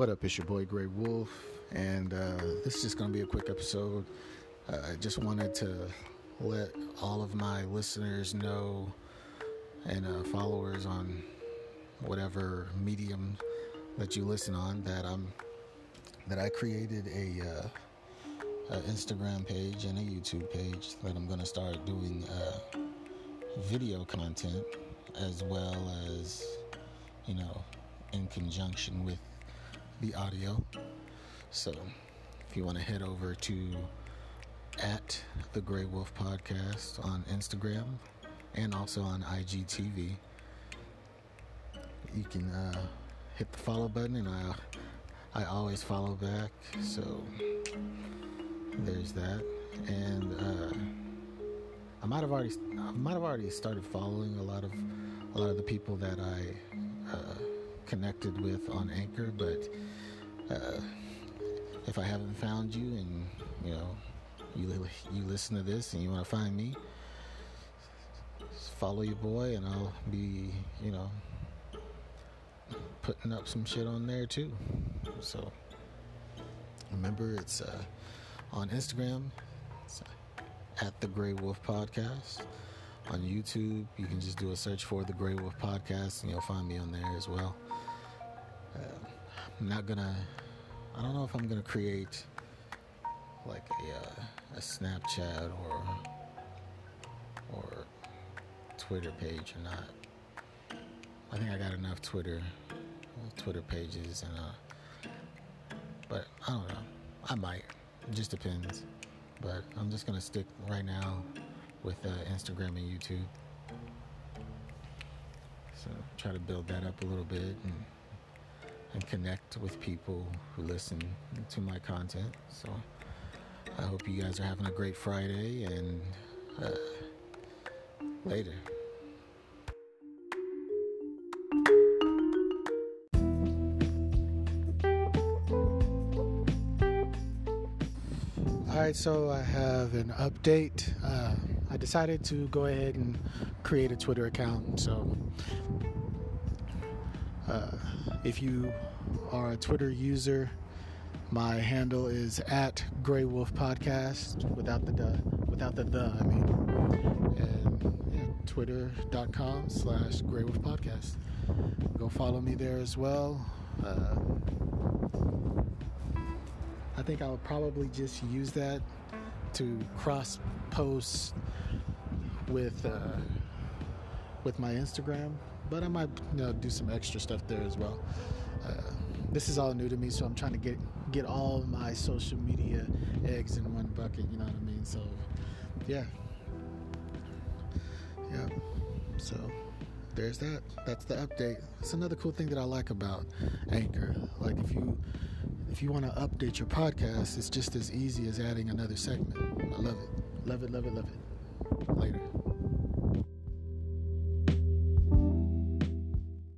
What up? It's your boy Gray Wolf, and uh, this is just going to be a quick episode. Uh, I just wanted to let all of my listeners know and uh, followers on whatever medium that you listen on that I'm that I created a, uh, a Instagram page and a YouTube page that I'm going to start doing uh, video content as well as you know in conjunction with the audio. So if you want to head over to at the Gray Wolf Podcast on Instagram and also on IGTV, you can uh, hit the follow button, and I I always follow back. So there's that, and uh, I might have already I might have already started following a lot of a lot of the people that I. Uh, connected with on Anchor, but uh, if I haven't found you and you know you you listen to this and you want to find me, follow your boy and I'll be you know putting up some shit on there too. So remember, it's uh, on Instagram it's at the Gray Wolf Podcast. On YouTube, you can just do a search for the Gray Wolf Podcast and you'll find me on there as well. I'm not gonna. I don't know if I'm gonna create like a uh, a Snapchat or or Twitter page or not. I think I got enough Twitter Twitter pages and uh, but I don't know. I might. It just depends. But I'm just gonna stick right now with uh, Instagram and YouTube. So try to build that up a little bit and and connect with people who listen to my content. So I hope you guys are having a great Friday and uh, later. All right, so I have an update. Uh, I decided to go ahead and create a Twitter account. So uh, if you are a Twitter user, my handle is at Gray Wolf Podcast without the duh, without the the. I mean, and yeah, twitter.com slash Gray Wolf Podcast. Go follow me there as well. Uh, I think I'll probably just use that to cross post with uh, with my Instagram but I might you know, do some extra stuff there as well. Uh, this is all new to me, so I'm trying to get get all my social media eggs in one bucket. You know what I mean? So, yeah, yeah. So there's that. That's the update. It's another cool thing that I like about Anchor. Like if you if you want to update your podcast, it's just as easy as adding another segment. I love it. Love it. Love it. Love it. Later.